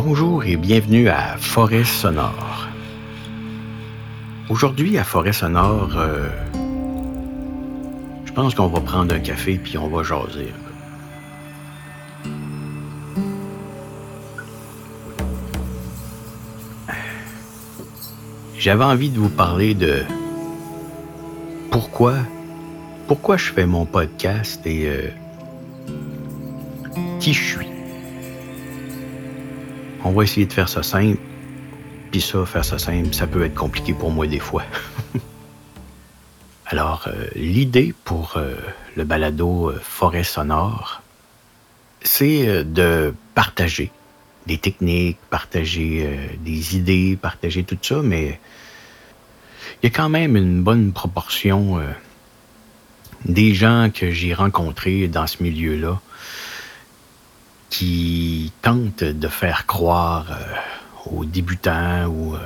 Bonjour et bienvenue à Forêt Sonore. Aujourd'hui à Forêt Sonore, euh, je pense qu'on va prendre un café puis on va jaser. J'avais envie de vous parler de pourquoi pourquoi je fais mon podcast et euh, qui je suis. On va essayer de faire ça simple. Puis ça, faire ça simple, ça peut être compliqué pour moi des fois. Alors, euh, l'idée pour euh, le balado Forêt sonore, c'est de partager des techniques, partager des idées, partager tout ça, mais il y a quand même une bonne proportion des gens que j'ai rencontrés dans ce milieu-là qui tentent de faire croire euh, aux débutants ou euh,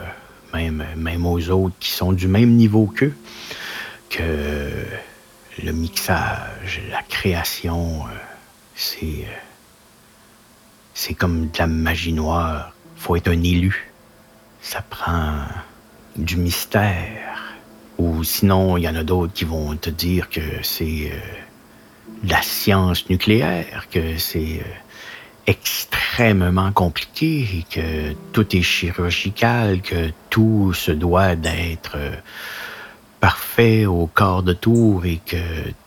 même, même aux autres qui sont du même niveau qu'eux que le mixage, la création, euh, c'est c'est comme de la magie noire. Faut être un élu. Ça prend du mystère ou sinon, il y en a d'autres qui vont te dire que c'est euh, la science nucléaire, que c'est extrêmement compliqué et que tout est chirurgical, que tout se doit d'être euh, parfait au corps de tour et que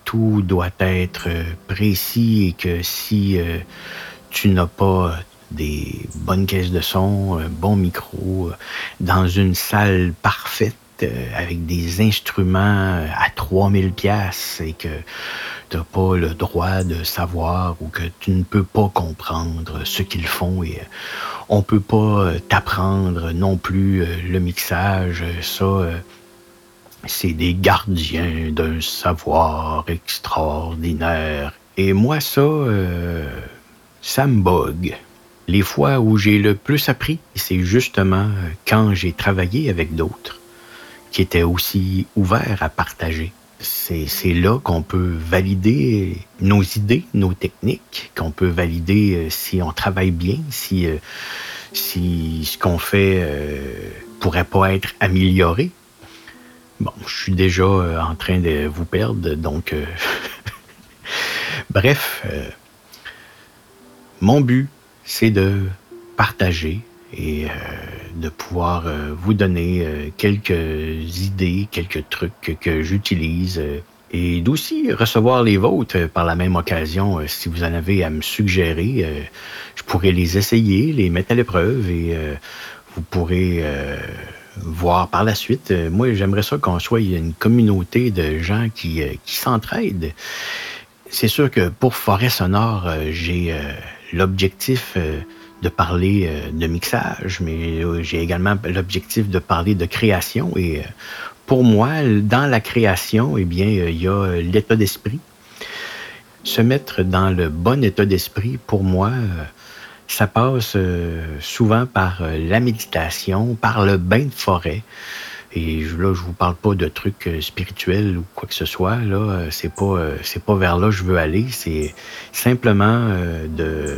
tout doit être précis et que si tu n'as pas des bonnes caisses de son, un bon micro, dans une salle parfaite, euh, avec des instruments à 3000 pièces et que tu n'as pas le droit de savoir ou que tu ne peux pas comprendre ce qu'ils font et euh, on peut pas euh, t'apprendre non plus le mixage. Ça, c'est des gardiens d'un savoir extraordinaire. Et moi, ça, ça me bogue. Les fois où j'ai le plus appris, c'est justement quand j'ai travaillé avec d'autres qui était aussi ouvert à partager. C'est là qu'on peut valider nos idées, nos techniques, qu'on peut valider euh, si on travaille bien, si, euh, si ce qu'on fait euh, pourrait pas être amélioré. Bon, je suis déjà en train de vous perdre, donc... Bref, mon but, c'est de partager et de pouvoir euh, vous donner euh, quelques idées, quelques trucs que j'utilise euh, et d'aussi recevoir les vôtres par la même occasion. si vous en avez à me suggérer, je pourrais les essayer, les mettre à l'épreuve et vous pourrez voir par la suite. moi, j'aimerais ça qu'on soit une communauté de gens qui, qui s'entraident. C'est sûr que pour Forêt Sonore, j'ai l'objectif de parler euh, de mixage, mais euh, j'ai également l'objectif de parler de création. Et euh, pour moi, dans la création, eh bien, il y a l'état d'esprit. Se mettre dans le bon état d'esprit, pour moi, ça passe souvent par la méditation, par le bain de forêt. Et là, je vous parle pas de trucs spirituels ou quoi que ce soit. Là, c'est pas, c'est pas vers là que je veux aller. C'est simplement de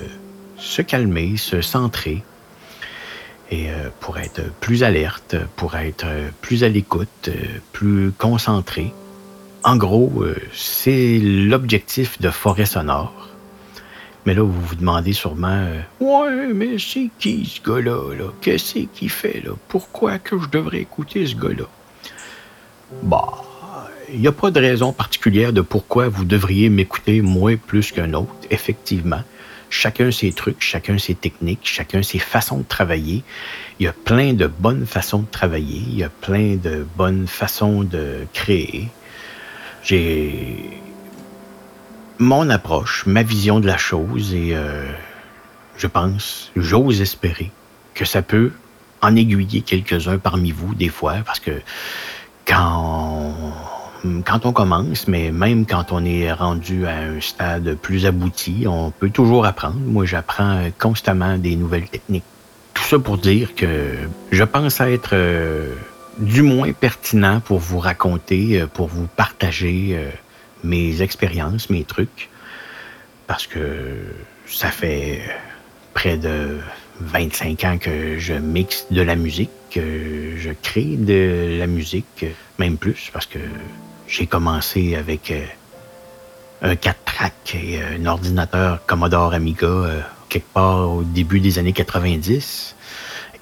se calmer, se centrer, et euh, pour être plus alerte, pour être plus à l'écoute, plus concentré. En gros, euh, c'est l'objectif de Forêt Sonore. Mais là, vous vous demandez sûrement, euh, ouais, mais c'est qui ce gars-là? -là, Qu'est-ce qu'il fait là? Pourquoi que je devrais écouter ce gars-là? Bah, il n'y a pas de raison particulière de pourquoi vous devriez m'écouter moi plus qu'un autre, effectivement chacun ses trucs, chacun ses techniques, chacun ses façons de travailler. Il y a plein de bonnes façons de travailler, il y a plein de bonnes façons de créer. J'ai mon approche, ma vision de la chose et euh, je pense, j'ose espérer que ça peut en aiguiller quelques-uns parmi vous des fois parce que quand quand on commence, mais même quand on est rendu à un stade plus abouti, on peut toujours apprendre. Moi, j'apprends constamment des nouvelles techniques. Tout ça pour dire que je pense être euh, du moins pertinent pour vous raconter, euh, pour vous partager euh, mes expériences, mes trucs, parce que ça fait près de 25 ans que je mixe de la musique, que je crée de la musique, même plus, parce que j'ai commencé avec euh, un 4 tracks et un ordinateur Commodore Amiga euh, quelque part au début des années 90.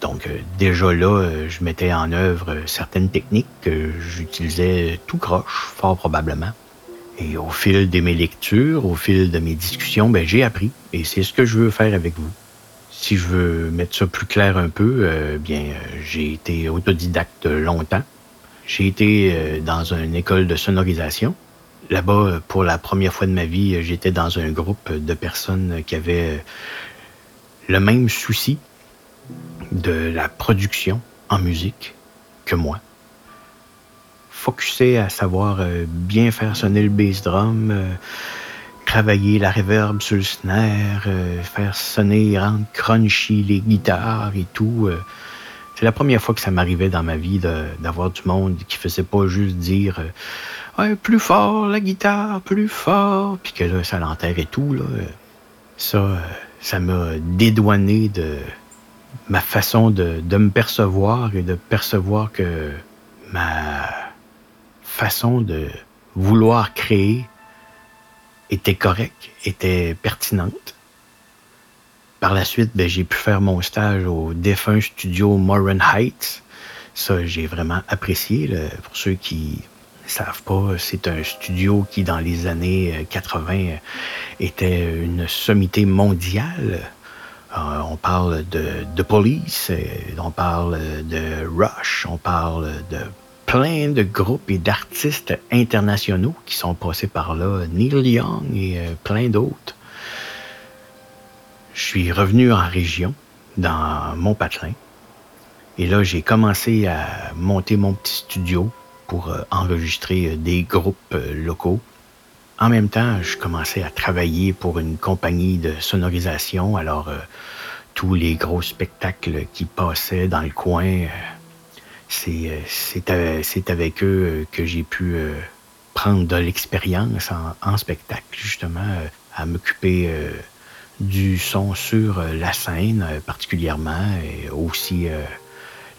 Donc euh, déjà là, je mettais en œuvre certaines techniques que j'utilisais tout croche, fort probablement. Et au fil de mes lectures, au fil de mes discussions, ben, j'ai appris. Et c'est ce que je veux faire avec vous. Si je veux mettre ça plus clair un peu, euh, bien, euh, j'ai été autodidacte longtemps. J'ai été euh, dans une école de sonorisation. Là-bas, pour la première fois de ma vie, j'étais dans un groupe de personnes qui avaient le même souci de la production en musique que moi. Focusé à savoir bien faire sonner le bass drum, travailler la reverb sur le snare, euh, faire sonner, rendre crunchy les guitares et tout. Euh. c'est la première fois que ça m'arrivait dans ma vie d'avoir du monde qui faisait pas juste dire euh, plus fort la guitare, plus fort, puis que ça l'enterre et tout. Là. Ça, ça m'a dédouané de ma façon de me percevoir et de percevoir que ma façon de vouloir créer était correcte, était pertinente. Par la suite, ben, j'ai pu faire mon stage au défunt studio Moran Heights. Ça, j'ai vraiment apprécié. Pour ceux qui ne savent pas, c'est un studio qui, dans les années 80, euh, était une sommité mondiale. Euh, on parle de, de Police, euh, on parle de Rush, on parle de plein de groupes et d'artistes internationaux qui sont passés par là, Neil Young et euh, plein d'autres. Je suis revenu en région, dans mon patelin, et là j'ai commencé à monter mon petit studio pour euh, enregistrer euh, des groupes locaux. En même temps, je commençais à travailler pour une compagnie de sonorisation, alors tous les gros spectacles qui passaient dans le coin, c'est, euh, c'est, avec eux euh, que j'ai pu euh, prendre de l'expérience en, spectacle, justement, à m'occuper du son sur la scène particulièrement et aussi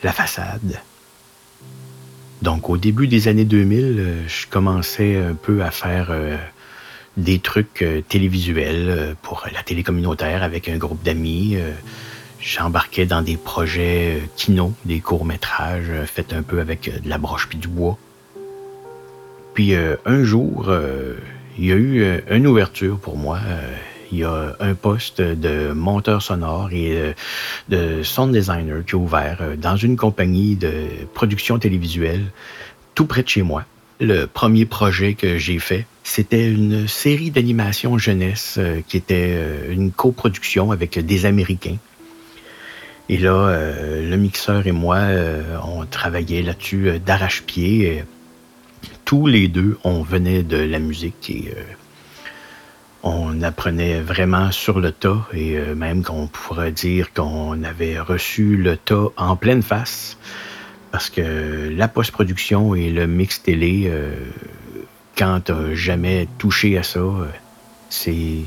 la façade. Donc au début des années 2000, je commençais un peu à faire des trucs télévisuels pour la télé communautaire avec un groupe d'amis j'embarquais dans des projets euh, kino, des courts-métrages euh, faits un peu avec euh, de la broche puis du bois. Puis un jour, il y a eu une ouverture pour moi. Il y a un poste de monteur sonore et de sound designer qui est ouvert dans une compagnie de production télévisuelle tout près de chez moi. Le premier projet que j'ai fait, c'était une série d'animation jeunesse qui était une coproduction avec des Américains. Et là, euh, le mixeur et moi, euh, on travaillait là-dessus euh, d'arrache-pied. Tous les deux, on venait de la musique et on apprenait vraiment sur le tas et même qu'on pourrait dire qu'on avait reçu le tas en pleine face parce que la post-production et le mix télé, quand t'as jamais touché à ça, c'est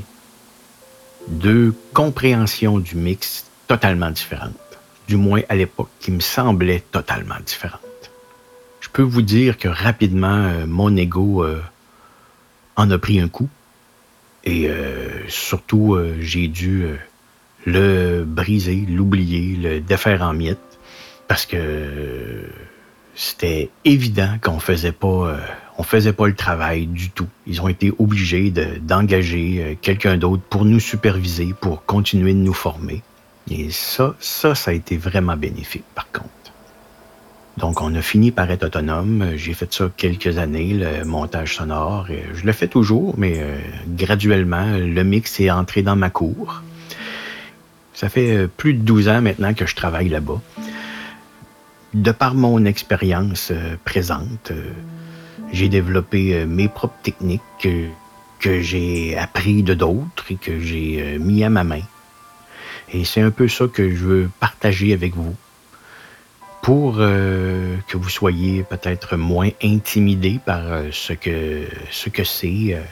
deux compréhensions du mix totalement différente. Du moins à l'époque, qui me semblait totalement différente. Je peux vous dire que rapidement, euh, mon ego euh, en a pris un coup. Et euh, surtout, j'ai dû le briser, l'oublier, le défaire en miettes. Parce que c'était évident qu'on faisait pas on faisait pas le travail du tout. Ils ont été obligés d'engager quelqu'un d'autre pour nous superviser, pour continuer de nous former. Et ça, ça, ça a été vraiment bénéfique, par contre. Donc, on a fini par être autonome. J'ai fait ça quelques années, le montage sonore. Je le fais toujours, mais euh, graduellement, le mix est entré dans ma cour. Ça fait euh, plus de 12 ans maintenant que je travaille là-bas. De par mon expérience euh, présente, j'ai développé mes propres techniques que j'ai appris de d'autres et que j'ai mis à ma main. Et c'est un peu ça que je veux partager avec vous pour euh, que vous soyez peut-être moins intimidé par euh, ce que ce que c'est euh,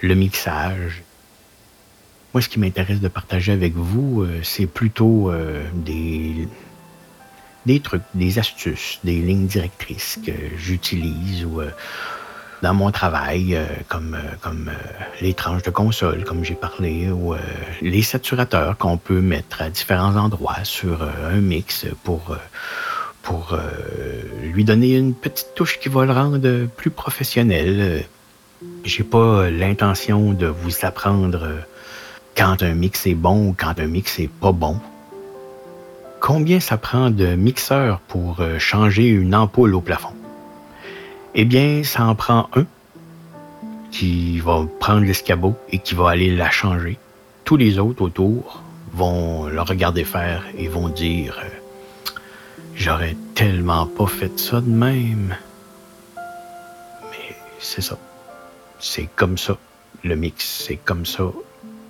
le mixage. Moi, ce qui m'intéresse de partager avec vous, c'est plutôt des, des trucs, des astuces, des lignes directrices que j'utilise ou dans mon travail, comme, comme les tranches de console, comme j'ai parlé, ou les saturateurs qu'on peut mettre à différents endroits sur un mix pour, lui donner une petite touche qui va le rendre plus professionnel. J'ai pas l'intention de vous apprendre quand un mix est bon ou quand un mix est pas bon. Combien ça prend de mixeurs pour euh, changer une ampoule au plafond? Eh bien, ça en prend un qui va prendre l'escabeau et qui va aller la changer. Tous les autres autour vont le regarder faire et vont dire euh, J'aurais tellement pas fait ça de même. Mais c'est ça. C'est comme ça. Le mix, c'est comme ça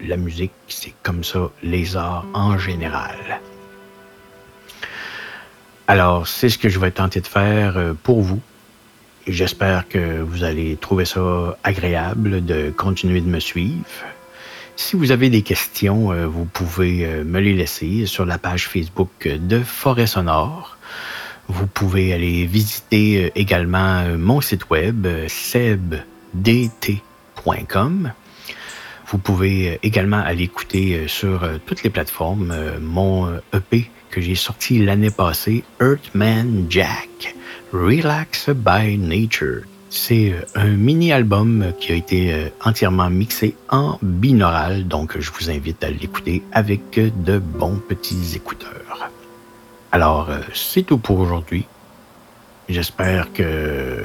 la musique, c'est comme ça, les arts en général. Alors, c'est ce que je vais tenter de faire euh, pour vous. J'espère que vous allez trouver ça agréable de continuer de me suivre. Si vous avez des questions, euh, vous pouvez euh, me les laisser sur la page Facebook de Forêt Sonore. Vous pouvez aller visiter également mon site web sebdt.com. Vous pouvez euh, également aller écouter euh, sur euh, toutes les plateformes mon EP que j'ai sorti l'année passée, Earthman Jack, Relax by Nature. C'est un mini-album qui a été entièrement mixé en binaural, donc je vous invite à l'écouter avec de bons petits écouteurs. Alors, c'est tout pour aujourd'hui. J'espère que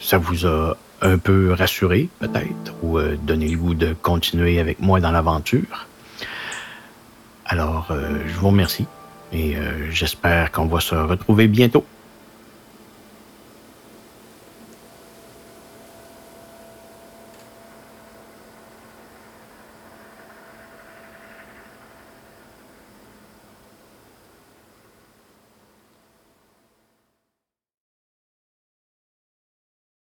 ça vous a un peu rassuré, peut-être, ou euh, donner le goût de continuer avec moi dans l'aventure. Alors, euh, je vous remercie et euh, j'espère qu'on va se retrouver bientôt.